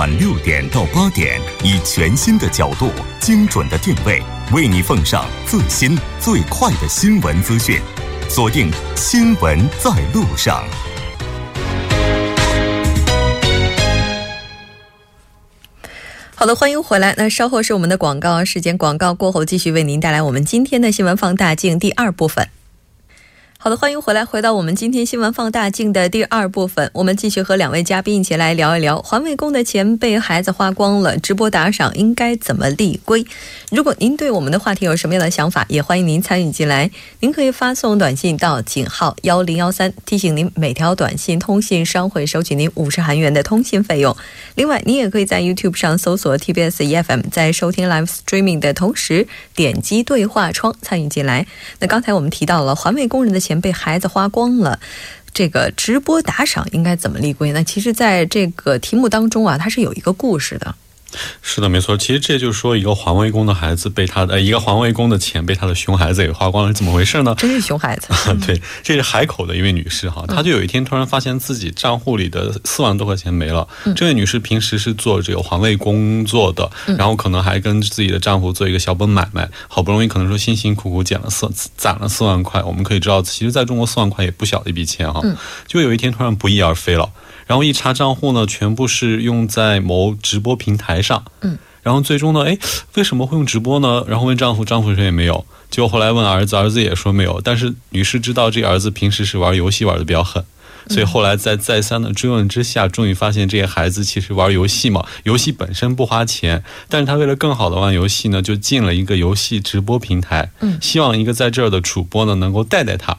晚六点到八点，以全新的角度、精准的定位，为你奉上最新最快的新闻资讯。锁定《新闻在路上》。好的，欢迎回来。那稍后是我们的广告时间，广告过后继续为您带来我们今天的新闻放大镜第二部分。好的，欢迎回来，回到我们今天新闻放大镜的第二部分，我们继续和两位嘉宾一起来聊一聊环卫工的钱被孩子花光了，直播打赏应该怎么立规？如果您对我们的话题有什么样的想法，也欢迎您参与进来。您可以发送短信到井号幺零幺三，提醒您每条短信通信商会收取您五十韩元的通信费用。另外，您也可以在 YouTube 上搜索 TBS EFM，在收听 Live Streaming 的同时点击对话窗参与进来。那刚才我们提到了环卫工人的钱。钱被孩子花光了，这个直播打赏应该怎么立规？那其实，在这个题目当中啊，它是有一个故事的。是的，没错。其实这就是说，一个环卫工的孩子被他的一个环卫工的钱被他的熊孩子给花光了，是怎么回事呢？真是熊孩子。对，这是海口的一位女士哈，她就有一天突然发现自己账户里的四万多块钱没了。这位女士平时是做这个环卫工作的，然后可能还跟自己的丈夫做一个小本买卖，好不容易可能说辛辛苦苦捡了四攒了四万块。我们可以知道，其实在中国四万块也不小的一笔钱哈。就有一天突然不翼而飞了。然后一查账户呢，全部是用在某直播平台上。嗯，然后最终呢，哎，为什么会用直播呢？然后问丈夫，丈夫说也没有。结果后来问儿子，儿子也说没有。但是女士知道这儿子平时是玩游戏玩的比较狠，所以后来在再三的追问之下，终于发现这些孩子其实玩游戏嘛，游戏本身不花钱，但是他为了更好的玩游戏呢，就进了一个游戏直播平台，嗯，希望一个在这儿的主播呢能够带带他。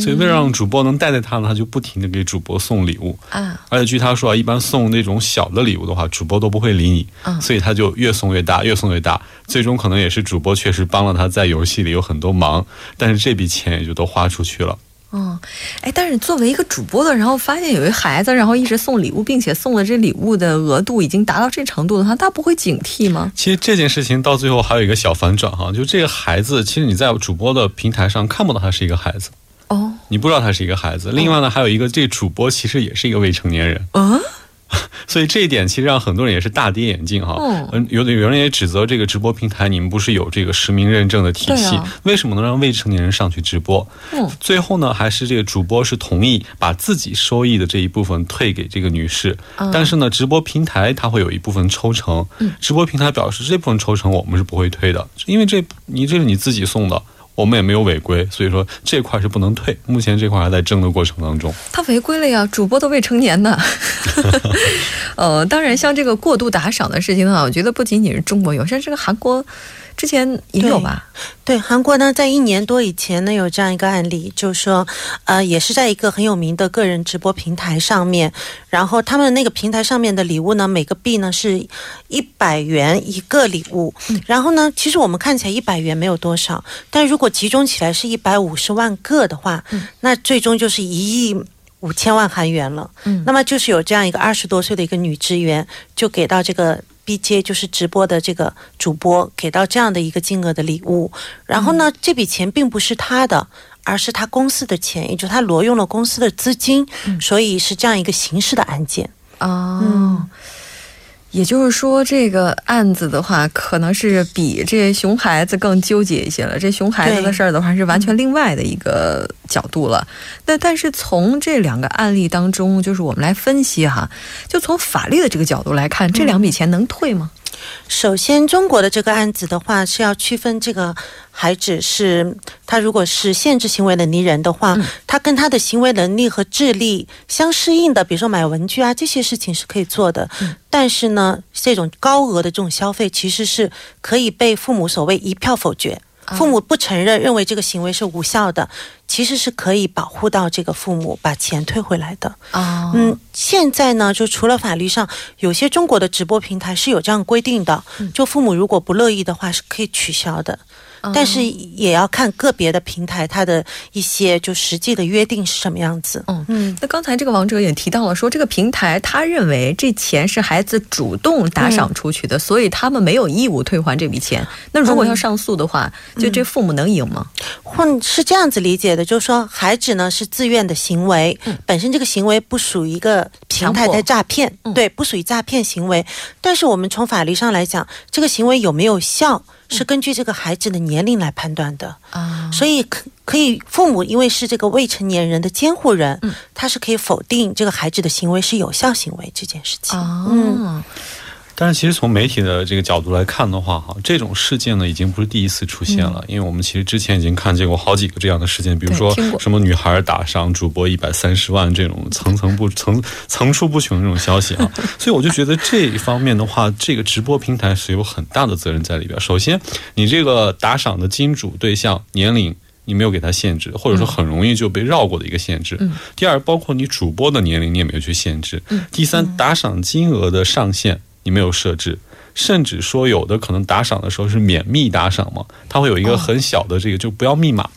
所以为了让主播能带带他呢，他就不停的给主播送礼物啊。而且据他说啊，一般送那种小的礼物的话，主播都不会理你。所以他就越送越大，越送越大。最终可能也是主播确实帮了他在游戏里有很多忙，但是这笔钱也就都花出去了。嗯，哎，但是作为一个主播的，然后发现有一孩子，然后一直送礼物，并且送的这礼物的额度已经达到这程度的话，他不会警惕吗？其实这件事情到最后还有一个小反转哈，就这个孩子，其实你在主播的平台上看不到他是一个孩子。哦，你不知道他是一个孩子。另外呢，还有一个，这主播其实也是一个未成年人。嗯，所以这一点其实让很多人也是大跌眼镜哈。嗯，有的有人也指责这个直播平台，你们不是有这个实名认证的体系，为什么能让未成年人上去直播？嗯，最后呢，还是这个主播是同意把自己收益的这一部分退给这个女士。但是呢，直播平台它会有一部分抽成。嗯，直播平台表示这部分抽成我们是不会退的，因为这你这是你自己送的。我们也没有违规，所以说这块是不能退。目前这块还在争的过程当中。他违规了呀，主播都未成年呢。呃，当然，像这个过度打赏的事情的话，我觉得不仅仅是中国有，像这个韩国。之前也有吧？对，韩国呢，在一年多以前呢，有这样一个案例，就是说，呃，也是在一个很有名的个人直播平台上面，然后他们那个平台上面的礼物呢，每个币呢是一百元一个礼物，然后呢，其实我们看起来一百元没有多少，但如果集中起来是一百五十万个的话，那最终就是一亿五千万韩元了。嗯，那么就是有这样一个二十多岁的一个女职员，就给到这个。BJ 就是直播的这个主播给到这样的一个金额的礼物，然后呢，这笔钱并不是他的，而是他公司的钱，也就他挪用了公司的资金，所以是这样一个刑事的案件哦。嗯。也就是说，这个案子的话，可能是比这熊孩子更纠结一些了。这熊孩子的事儿的话，是完全另外的一个角度了。那但是从这两个案例当中，就是我们来分析哈，就从法律的这个角度来看，这两笔钱能退吗？首先，中国的这个案子的话是要区分这个孩子是他如果是限制行为能力人的话，他跟他的行为能力和智力相适应的，比如说买文具啊这些事情是可以做的。但是呢，这种高额的这种消费其实是可以被父母所谓一票否决。父母不承认，认为这个行为是无效的，其实是可以保护到这个父母把钱退回来的。啊，嗯，现在呢，就除了法律上，有些中国的直播平台是有这样规定的，就父母如果不乐意的话，是可以取消的。但是也要看个别的平台它的一些就实际的约定是什么样子。嗯嗯，那刚才这个王哲也提到了，说这个平台他认为这钱是孩子主动打赏出去的，所以他们没有义务退还这笔钱。那如果要上诉的话，就这父母能赢吗？或是这样子理解的，就是说孩子呢是自愿的行为，本身这个行为不属于一个平台在诈骗，对，不属于诈骗行为。但是我们从法律上来讲，这个行为有没有效？是根据这个孩子的年龄来判断的啊，所以可可以父母因为是这个未成年人的监护人，他是可以否定这个孩子的行为是有效行为这件事情。嗯。但是其实从媒体的这个角度来看的话，哈，这种事件呢已经不是第一次出现了，因为我们其实之前已经看见过好几个这样的事件，比如说什么女孩打伤主播一百三十万这种层层不 层层出不穷这种消息啊，所以我就觉得这一方面的话，这个直播平台是有很大的责任在里边。首先，你这个打赏的金主对象年龄你没有给他限制，或者说很容易就被绕过的一个限制。第二，包括你主播的年龄你也没有去限制。第三，打赏金额的上限。你没有设置，甚至说有的可能打赏的时候是免密打赏嘛，它会有一个很小的这个，就不要密码。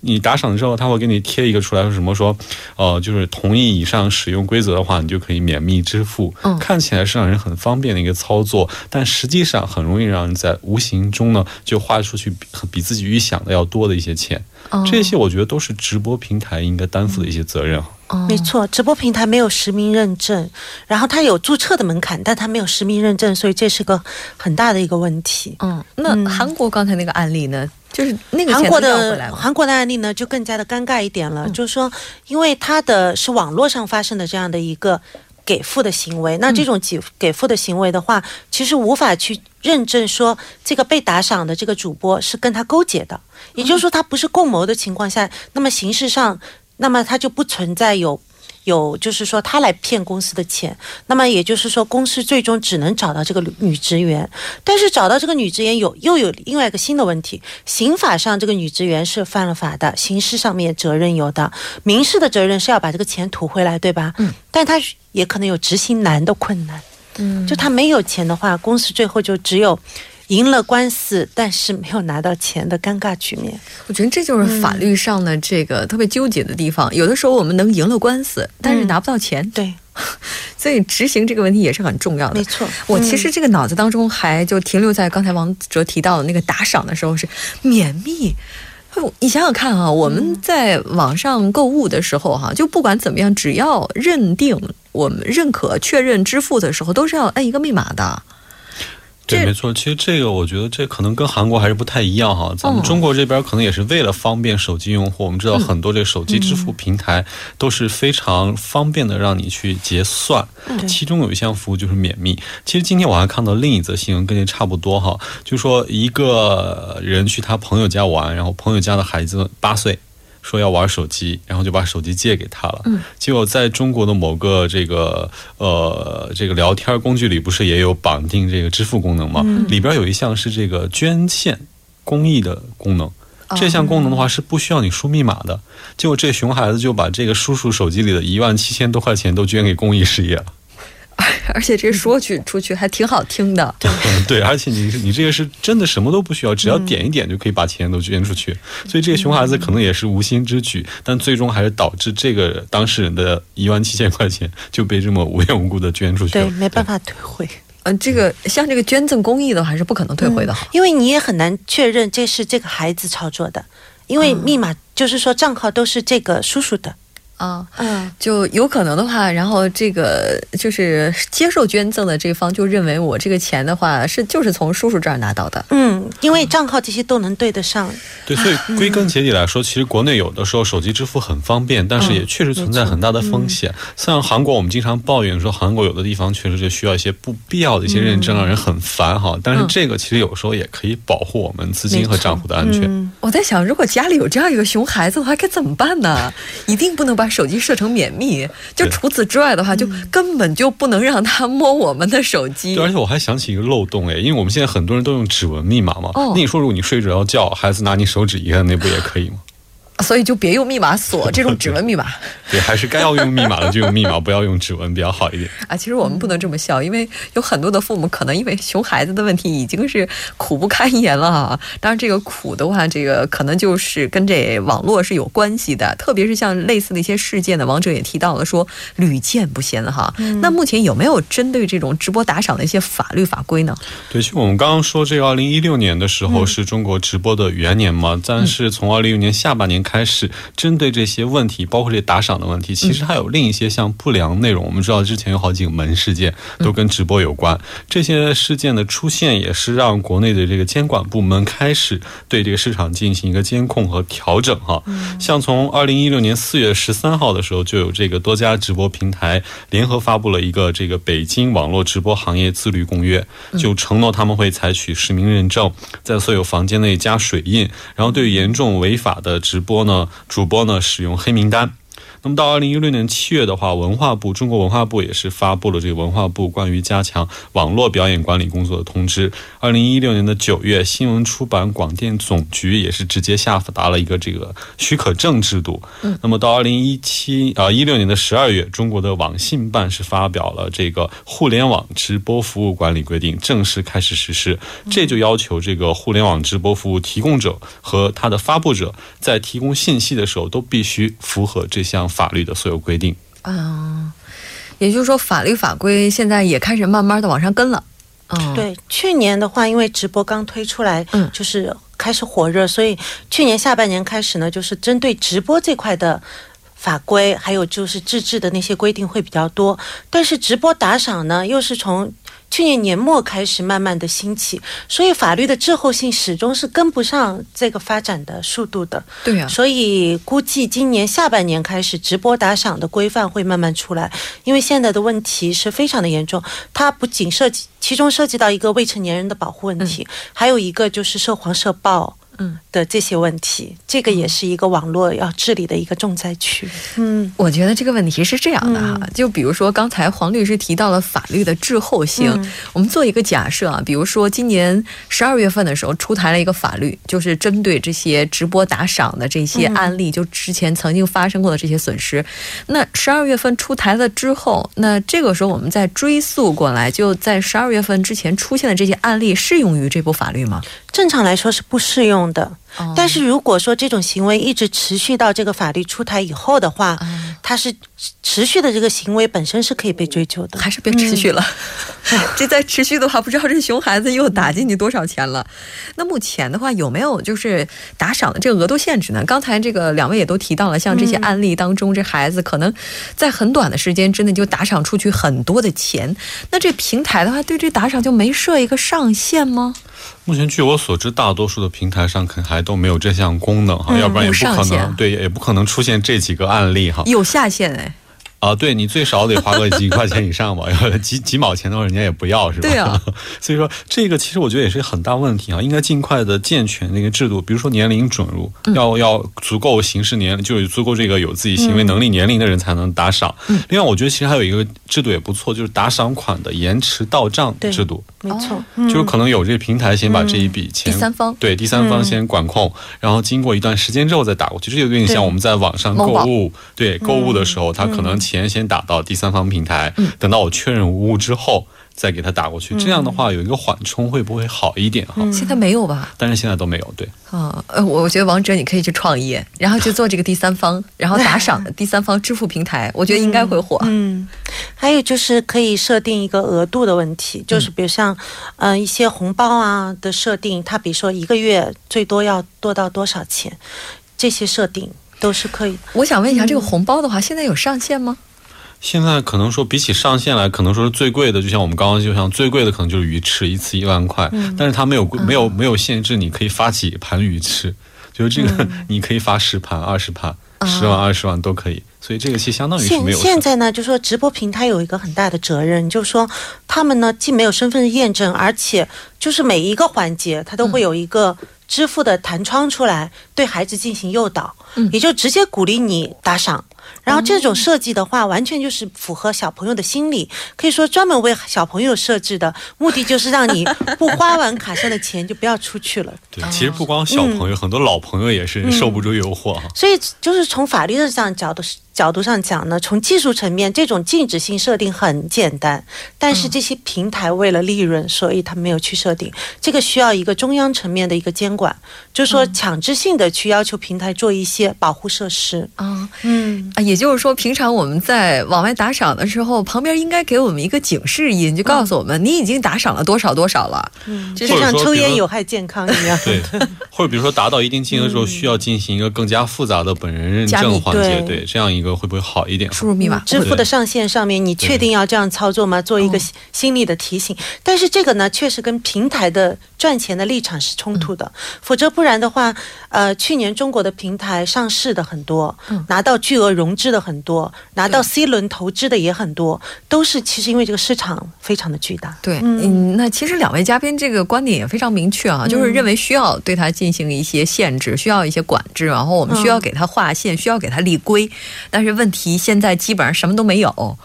你打赏之后，他会给你贴一个出来，说什么说，呃，就是同意以上使用规则的话，你就可以免密支付。嗯，看起来是让人很方便的一个操作，但实际上很容易让人在无形中呢就花出去比自己预想的要多的一些钱。这些我觉得都是直播平台应该担负的一些责任。没错，直播平台没有实名认证，然后它有注册的门槛，但它没有实名认证，所以这是个很大的一个问题。嗯，那韩国刚才那个案例呢，就是那个韩国的韩国的案例呢，就更加的尴尬一点了，就是说，因为它的是网络上发生的这样的一个给付的行为，那这种给给付的行为的话，其实无法去认证说这个被打赏的这个主播是跟他勾结的，也就是说，他不是共谋的情况下，那么形式上。那么他就不存在有，有就是说他来骗公司的钱，那么也就是说公司最终只能找到这个女职员，但是找到这个女职员有又有另外一个新的问题，刑法上这个女职员是犯了法的，刑事上面责任有的，民事的责任是要把这个钱吐回来，对吧？嗯，但他也可能有执行难的困难，嗯，就他没有钱的话，公司最后就只有。赢了官司，但是没有拿到钱的尴尬局面。我觉得这就是法律上的这个特别纠结的地方。有的时候我们能赢了官司，但是拿不到钱。对，所以执行这个问题也是很重要的。没错，我其实这个脑子当中还就停留在刚才王哲提到的那个打赏的时候是免密。你想想看啊，我们在网上购物的时候哈，就不管怎么样，只要认定我们认可、确认支付的时候，都是要摁一个密码的。对，没错。其实这个，我觉得这可能跟韩国还是不太一样哈。咱们中国这边可能也是为了方便手机用户，我们知道很多这个手机支付平台都是非常方便的，让你去结算。其中有一项服务就是免密。其实今天我还看到另一则新闻，跟这差不多哈，就说一个人去他朋友家玩，然后朋友家的孩子八岁。说要玩手机，然后就把手机借给他了。嗯，结果在中国的某个这个呃这个聊天工具里，不是也有绑定这个支付功能吗？里边有一项是这个捐献公益的功能。这项功能的话是不需要你输密码的。结果这熊孩子就把这个叔叔手机里的一万七千多块钱都捐给公益事业了。而且这说去出去还挺好听的，对。对，而且你你这个是真的什么都不需要，只要点一点就可以把钱都捐出去，所以这个熊孩子可能也是无心之举，但最终还是导致这个当事人的一万七千块钱 就被这么无缘无故的捐出去，对，没办法退回。嗯，这个像这个捐赠公益的话是不可能退回的，因为你也很难确认这是这个孩子操作的，因为密码就是说账号都是这个叔叔的。啊，嗯，就有可能的话，然后这个就是接受捐赠的这方就认为我这个钱的话是就是从叔叔这儿拿到的，嗯，因为账号这些都能对得上。对，所以归根结底来说，其实国内有的时候手机支付很方便，但是也确实存在很大的风险。像韩国，我们经常抱怨说韩国有的地方确实就需要一些不必要的一些认证，让人很烦哈。但是这个其实有时候也可以保护我们资金和账户的安全。我在想，如果家里有这样一个熊孩子的话，该怎么办呢？一定不能把。手机设成免密，就除此之外的话，就根本就不能让他摸我们的手机。对，而且我还想起一个漏洞哎，因为我们现在很多人都用指纹密码嘛。哦。那你说，如果你睡着要叫，孩子拿你手指一按，那不也可以吗？所以就别用密码锁 这种指纹密码。对，还是该要用密码的就用密码，不要用指纹比较好一点。啊，其实我们不能这么笑，因为有很多的父母可能因为熊孩子的问题已经是苦不堪言了哈。当然，这个苦的话，这个可能就是跟这网络是有关系的，特别是像类似的一些事件呢，王者也提到了说屡见不鲜哈。那目前有没有针对这种直播打赏的一些法律法规呢？对，其实我们刚刚说这个二零一六年的时候是中国直播的元年嘛，但是从二零一六年下半年开始，针对这些问题，包括这打赏的问题，其实还有另一些像不良内容。我们知道之前有好几个门事件都跟直播有关，这些事件的出现也是让国内的这个监管部门开始对这个市场进行一个监控和调整哈。像从二零一六年四月十三号的时候，就有这个多家直播平台联合发布了一个这个北京网络直播行业自律公约，就承诺他们会采取实名认证，在所有房间内加水印，然后对严重违法的直播呢主播呢使用黑名单。那么到二零一六年七月的话，文化部中国文化部也是发布了这个文化部关于加强网络表演管理工作的通知。二零一六年的九月，新闻出版广电总局也是直接下达了一个这个许可证制度。嗯，那么到二零一七啊一六年的十二月，中国的网信办是发表了这个互联网直播服务管理规定，正式开始实施。这就要求这个互联网直播服务提供者和他的发布者在提供信息的时候都必须符合这项。法律的所有规定，嗯，也就是说，法律法规现在也开始慢慢的往上跟了。嗯，对，去年的话，因为直播刚推出来，嗯，就是开始火热，所以去年下半年开始呢，就是针对直播这块的法规，还有就是自制的那些规定会比较多。但是直播打赏呢，又是从去年年末开始慢慢的兴起，所以法律的滞后性始终是跟不上这个发展的速度的。对呀，所以估计今年下半年开始，直播打赏的规范会慢慢出来。因为现在的问题是非常的严重，它不仅涉及，其中涉及到一个未成年人的保护问题，还有一个就是涉黄涉暴。嗯的这些问题，这个也是一个网络要治理的一个重灾区。嗯，我觉得这个问题是这样的哈，就比如说刚才黄律师提到了法律的滞后性，我们做一个假设啊，比如说今年十二月份的时候出台了一个法律，就是针对这些直播打赏的这些案例，就之前曾经发生过的这些损失。那十二月份出台了之后，那这个时候我们再追溯过来，就在十二月份之前出现的这些案例适用于这部法律吗？正常来说是不适用。的，但是如果说这种行为一直持续到这个法律出台以后的话，它是持续的，这个行为本身是可以被追究的，还是别持续了？这再持续的话，不知道这熊孩子又打进去多少钱了。那目前的话，有没有就是打赏的这个额度限制呢？刚才这个两位也都提到了，像这些案例当中，这孩子可能在很短的时间之内就打赏出去很多的钱，那这平台的话，对这打赏就没设一个上限吗？目前据我所知，大多数的平台上可能还都没有这项功能哈，要不然也不可能对，也不可能出现这几个案例哈。有下限哎。啊，对你最少得花个几块钱以上吧，几几毛钱的话人家也不要，是吧？对啊，所以说这个其实我觉得也是很大问题啊，应该尽快的健全那个制度，比如说年龄准入，要要足够刑事年，就是足够这个有自己行为能力年龄的人才能打赏。另外，我觉得其实还有一个制度也不错，就是打赏款的延迟到账制度。没错，就是可能有这个平台先把这一笔钱，第三方对第三方先管控，然后经过一段时间之后再打过去。这就有点像我们在网上购物，对购物的时候，他可能钱先打到第三方平台，等到我确认无误之后。再给他打过去，这样的话有一个缓冲会不会好一点哈？现在没有吧？但是现在都没有，对。啊，呃，我我觉得王者你可以去创业，然后去做这个第三方，然后打赏的 第三方支付平台，我觉得应该会火。嗯，还有就是可以设定一个额度的问题，就是比如像，嗯，一些红包啊的设定，它比如说一个月最多要多到多少钱，这些设定都是可以。我想问一下，这个红包的话，现在有上限吗？现在可能说比起上限来，可能说是最贵的，就像我们刚刚就像最贵的可能就是鱼翅，一次一万块，但是它没有没有没有限制，你可以发几盘鱼翅，就是这个你可以发十盘、二十盘、十万、二十万都可以，所以这个其实相当于是没有。现在呢，就说直播平台有一个很大的责任，就是说他们呢既没有身份验证，而且就是每一个环节它都会有一个支付的弹窗出来，对孩子进行诱导，也就直接鼓励你打赏。然后这种设计的话，完全就是符合小朋友的心理，可以说专门为小朋友设置的，目的就是让你 不花完卡上的钱就不要出去了。对，其实不光小朋友，很多老朋友也是受不住诱惑哈。所以就是从法律的上角度角度上讲呢，从技术层面，这种禁止性设定很简单，但是这些平台为了利润，所以他没有去设定。这个需要一个中央层面的一个监管，就是说强制性的去要求平台做一些保护设施。啊，嗯啊，也就是说，平常我们在往外打赏的时候，旁边应该给我们一个警示音，就告诉我们你已经打赏了多少多少了。嗯，就像抽烟有害健康一样。对，或者比如说达到一定金额之后，需要进行一个更加复杂的本人认证环节。对，这样一个。会不会好一点？输入密码，支付的上限上面，你确定要这样操作吗？做一个心理的提醒。但是这个呢，确实跟平台的赚钱的立场是冲突的。否则不然的话，呃，去年中国的平台上市的很多，拿到巨额融资的很多，拿到 C 轮投资的也很多，都是其实因为这个市场非常的巨大。对，嗯，那其实两位嘉宾这个观点也非常明确啊，就是认为需要对它进行一些限制，需要一些管制，然后我们需要给它划线，需要给它立规。但是问题现在基本上什么都没有。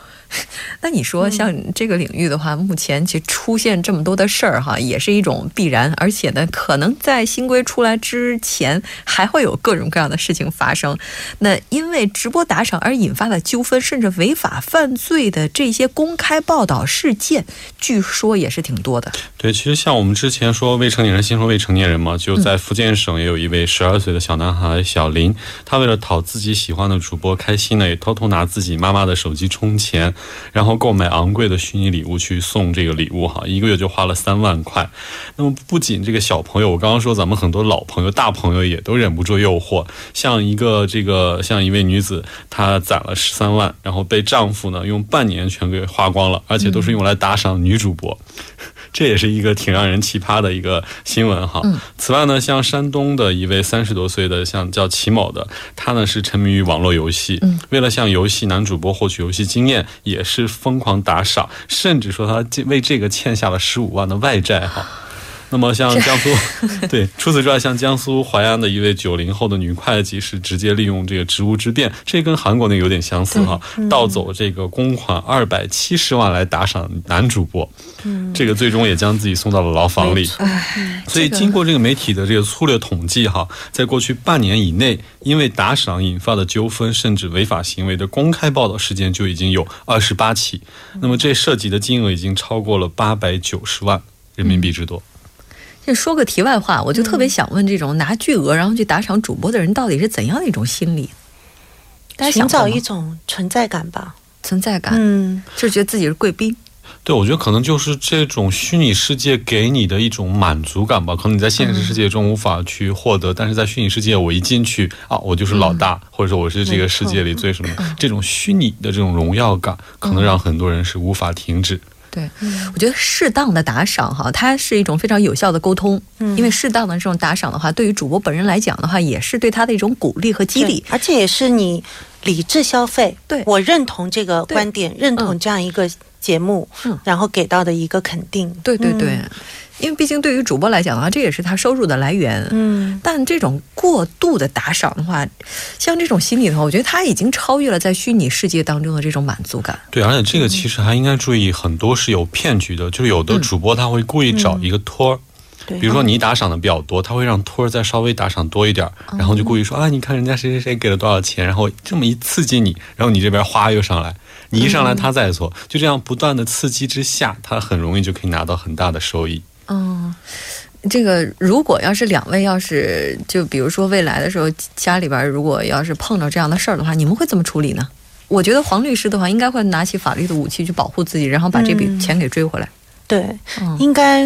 那你说像这个领域的话，目前其实出现这么多的事儿哈，也是一种必然，而且呢，可能在新规出来之前，还会有各种各样的事情发生。那因为直播打赏而引发的纠纷，甚至违法犯罪的这些公开报道事件，据说也是挺多的。对，其实像我们之前说未成年人先说未成年人嘛，就在福建省也有一位十二岁的小男孩小林，他为了讨自己喜欢的主播开心呢，也偷偷拿自己妈妈的手机充钱。然后购买昂贵的虚拟礼物去送这个礼物哈，一个月就花了三万块。那么不仅这个小朋友，我刚刚说咱们很多老朋友、大朋友也都忍不住诱惑。像一个这个像一位女子，她攒了十三万，然后被丈夫呢用半年全给花光了，而且都是用来打赏女主播。这也是一个挺让人奇葩的一个新闻哈。此外呢，像山东的一位三十多岁的，像叫齐某的，他呢是沉迷于网络游戏，为了向游戏男主播获取游戏经验，也也是疯狂打赏，甚至说他为这个欠下了十五万的外债哈。那么像江苏，对，除此之外，像江苏淮安的一位九零后的女会计是直接利用这个职务之便，这跟韩国那个有点相似哈，盗走这个公款二百七十万来打赏男主播，这个最终也将自己送到了牢房里。所以经过这个媒体的这个粗略统计哈，在过去半年以内，因为打赏引发的纠纷甚至违法行为的公开报道事件就已经有二十八起，那么这涉及的金额已经超过了八百九十万人民币之多。就说个题外话，我就特别想问，这种拿巨额然后去打赏主播的人，到底是怎样的一种心理？大家寻找一种存在感吧，存在感，嗯，就觉得自己是贵宾。对，我觉得可能就是这种虚拟世界给你的一种满足感吧。可能你在现实世界中无法去获得，但是在虚拟世界，我一进去啊，我就是老大，或者说我是这个世界里最什么？这种虚拟的这种荣耀感，可能让很多人是无法停止。对，我觉得适当的打赏哈，它是一种非常有效的沟通。嗯，因为适当的这种打赏的话，对于主播本人来讲的话，也是对他的一种鼓励和激励，而且也是你理智消费。对我认同这个观点，认同这样一个节目，然后给到的一个肯定。对对对。因为毕竟对于主播来讲的话，这也是他收入的来源。嗯，但这种过度的打赏的话，像这种心理的话，我觉得他已经超越了在虚拟世界当中的这种满足感。对，而且这个其实还应该注意，很多是有骗局的，就是有的主播他会故意找一个托儿，比如说你打赏的比较多，他会让托儿再稍微打赏多一点，然后就故意说啊，你看人家谁谁谁给了多少钱，然后这么一刺激你，然后你这边哗又上来，你一上来他再做，就这样不断的刺激之下，他很容易就可以拿到很大的收益。嗯，这个如果要是两位要是就比如说未来的时候家里边如果要是碰到这样的事儿的话，你们会怎么处理呢？我觉得黄律师的话应该会拿起法律的武器去保护自己，然后把这笔钱给追回来。对，应该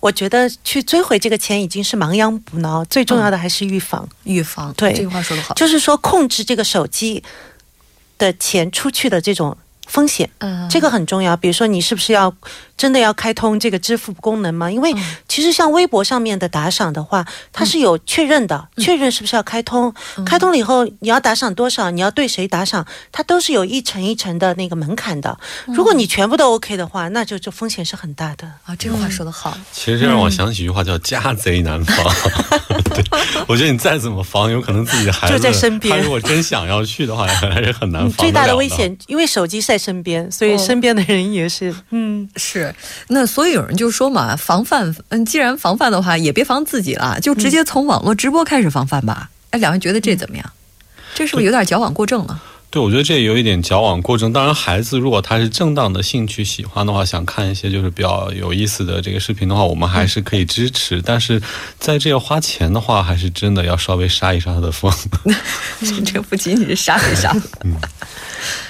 我觉得去追回这个钱已经是亡羊补牢，最重要的还是预防。预防，对，这句话说的好，就是说控制这个手机的钱出去的这种。风险，嗯这个很重要。比如说，你是不是要真的要开通这个支付功能吗？因为其实像微博上面的打赏的话，它是有确认的，确认是不是要开通。开通了以后，你要打赏多少，你要对谁打赏，它都是有一层一层的那个门槛的。如果你全部都 OK 的话，那就这风险是很大的。啊，这个话说得好，其实这让我想起一句话，叫“家贼难防” 对，我觉得你再怎么防，有可能自己的孩子就在身边他如果真想要去的话，还是很难防。最大的危，险，因为手机在身边，所以哦身边的人也是，嗯，是，那所以有人就说嘛，防范，嗯，既然防范的话，也别防自己了，就直接从网络直播开始防范吧。哎，两位觉得这怎么样？这是不是有点矫枉过正了？对，我觉得这有一点矫枉过正。当然，孩子如果他是正当的兴趣喜欢的话，想看一些就是比较有意思的这个视频的话，我们还是可以支持。但是在这个花钱的话，还是真的要稍微杀一杀他的风。这不仅仅是杀一杀，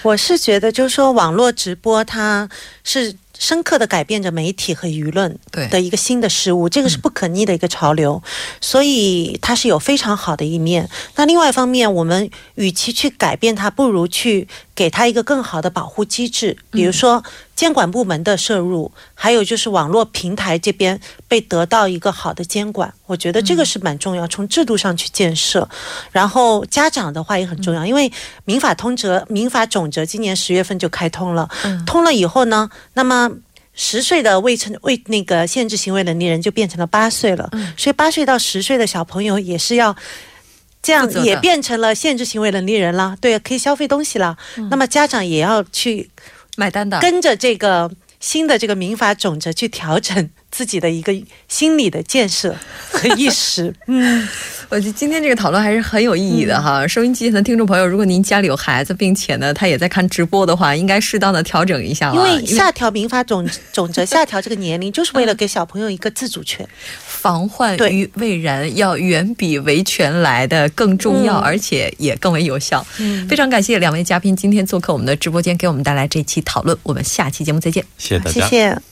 我是觉得，就是说，网络直播它是深刻的改变着媒体和舆论的一个新的事物，这个是不可逆的一个潮流，所以它是有非常好的一面。那另外一方面，我们与其去改变它，不如去给它一个更好的保护机制，比如说监管部门的摄入，还有就是网络平台这边被得到一个好的监管，我觉得这个是蛮重要，从制度上去建设。然后家长的话也很重要，因为民法通则、民法总则今年十月份就开通了，通了以后呢，那么。十岁的未成未那个限制行为能力人就变成了八岁了，所以八岁到十岁的小朋友也是要这样负责，的。也变成了限制行为能力人了，对，可以消费东西了。那么家长也要去买单的。跟着这个新的这个民法总则去调整自己的一个心理的建设和 意识。嗯，我觉得今天这个讨论还是很有意义的哈。收音机前的听众朋友，如果您家里有孩子，并且呢他也在看直播的话，应该适当的调整一下了，因为下调民法总总则下调这个年龄，就是为了给小朋友一个自主权。防患于未然要远比维权来的更重要，嗯而且也更为有效。非常感谢两位嘉宾今天做客我们的直播间，给我们带来这期讨论。我们下期节目再见。谢谢大家。谢谢。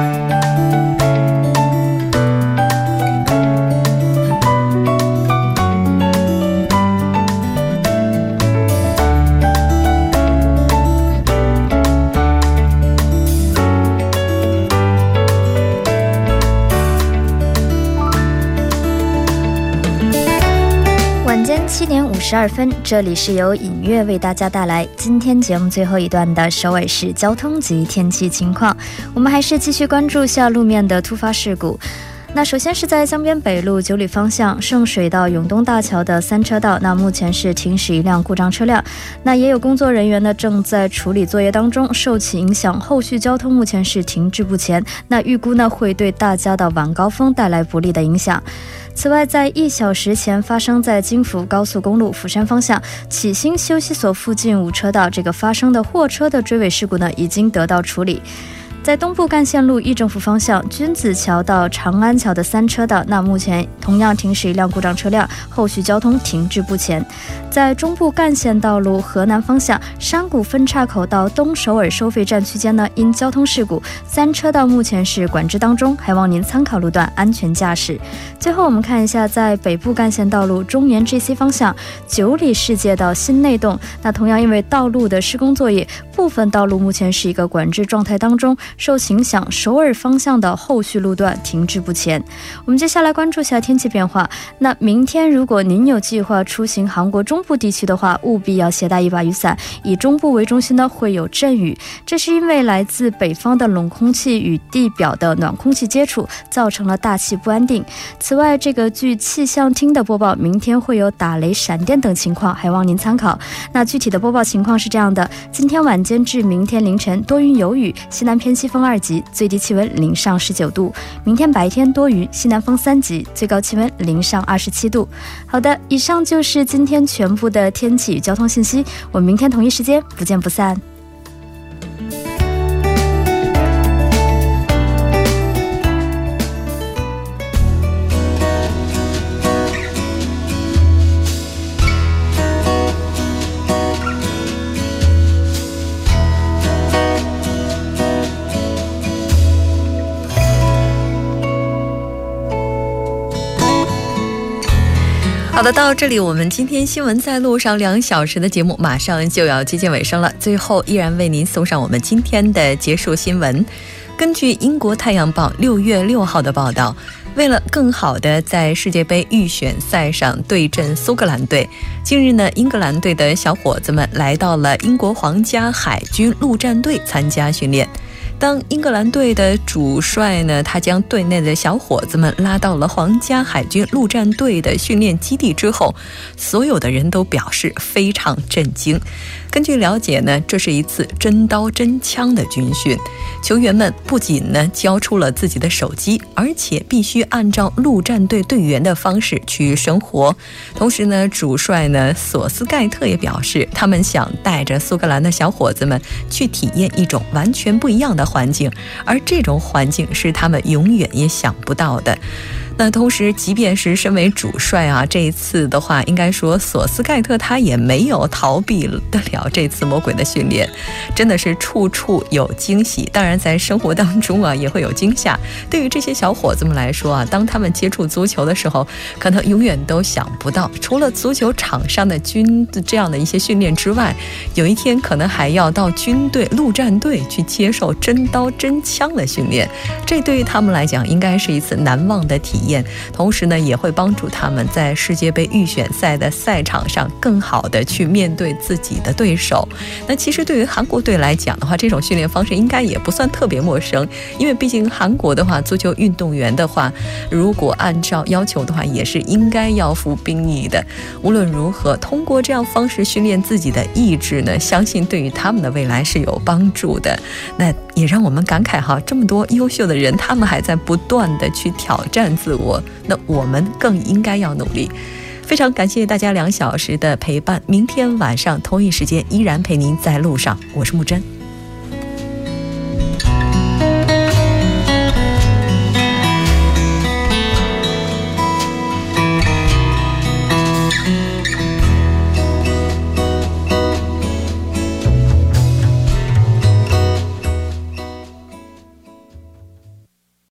十二分，这里是由影月为大家带来今天节目最后一段的首尔市交通及天气情况。我们还是继续关注下路面的突发事故。那首先是在江边北路九里方向圣水到永东大桥的三车道，那目前是停驶一辆故障车辆，那也有工作人员呢正在处理作业当中，受其影响，后续交通目前是停滞不前。那预估呢会对大家的晚高峰带来不利的影响。此外，在一小时前发生在京福高速公路釜山方向启兴休息所附近五车道这个发生的货车的追尾事故呢，已经得到处理。在东部干线路议政府方向君子桥到长安桥的三车道，那目前同样停驶一辆故障车辆，后续交通停滞不前。在中部干线道路河南方向山谷分岔口到东首尔收费站区间呢，因交通事故，三车道目前是管制当中，还望您参考路段安全驾驶。最后我们看一下，在北部干线道路中原 GC 方向九里世界到新内洞，那同样因为道路的施工作业，部分道路目前是一个管制状态当中，受影响，首尔方向的后续路段停滞不前。我们接下来关注一下天气变化。那明天如果您有计划出行韩国中部地区的话，务必要携带一把雨伞，以中部为中心呢会有阵雨，这是因为来自北方的冷空气与地表的暖空气接触，造成了大气不安定。此外，这个据气象厅的播报，明天会有打雷、闪电等情况，还望您参考。那具体的播报情况是这样的：今天晚间至明天凌晨多云有雨，西南偏西西风二级，最低气温零上十九度；明天白天多云，西南风三级，最高气温零上二十七度。好的，以上就是今天全部的天气与交通信息，我们明天同一时间不见不散。好的，到这里我们今天新闻在路上两小时的节目马上就要接近尾声了。最后依然为您送上我们今天的结束新闻。根据英国《太阳报》六月六号的报道，为了更好的在世界杯预选赛上对阵苏格兰队，近日呢，英格兰队的小伙子们来到了英国皇家海军陆战队参加训练。当英格兰队的主帅呢，他将队内的小伙子们拉到了皇家海军陆战队的训练基地之后，所有的人都表示非常震惊。根据了解呢，这是一次真刀真枪的军训。球员们不仅呢交出了自己的手机，而且必须按照陆战队队员的方式去生活。同时呢，主帅呢索斯盖特也表示，他们想带着苏格兰的小伙子们去体验一种完全不一样的环境，而这种环境是他们永远也想不到的。那同时，即便是身为主帅啊，这一次的话，应该说索斯盖特他也没有逃避得了这次魔鬼的训练，真的是处处有惊喜。当然，在生活当中啊，也会有惊吓。对于这些小伙子们来说啊，当他们接触足球的时候，可能永远都想不到，除了足球场上的军这样的一些训练之外，有一天可能还要到军队陆战队去接受真刀真枪的训练。这对于他们来讲，应该是一次难忘的体验。同时呢，也会帮助他们在世界杯预选赛的赛场上更好的去面对自己的对手。那其实对于韩国队来讲的话，这种训练方式应该也不算特别陌生，因为毕竟韩国的话，足球运动员的话，如果按照要求的话，也是应该要服兵役的。无论如何，通过这样方式训练自己的意志呢，相信对于他们的未来是有帮助的。那也让我们感慨哈，这么多优秀的人，他们还在不断的去挑战自自。我，那我们更应该要努力。非常感谢大家两小时的陪伴，明天晚上同一时间依然陪您在路上。我是木真。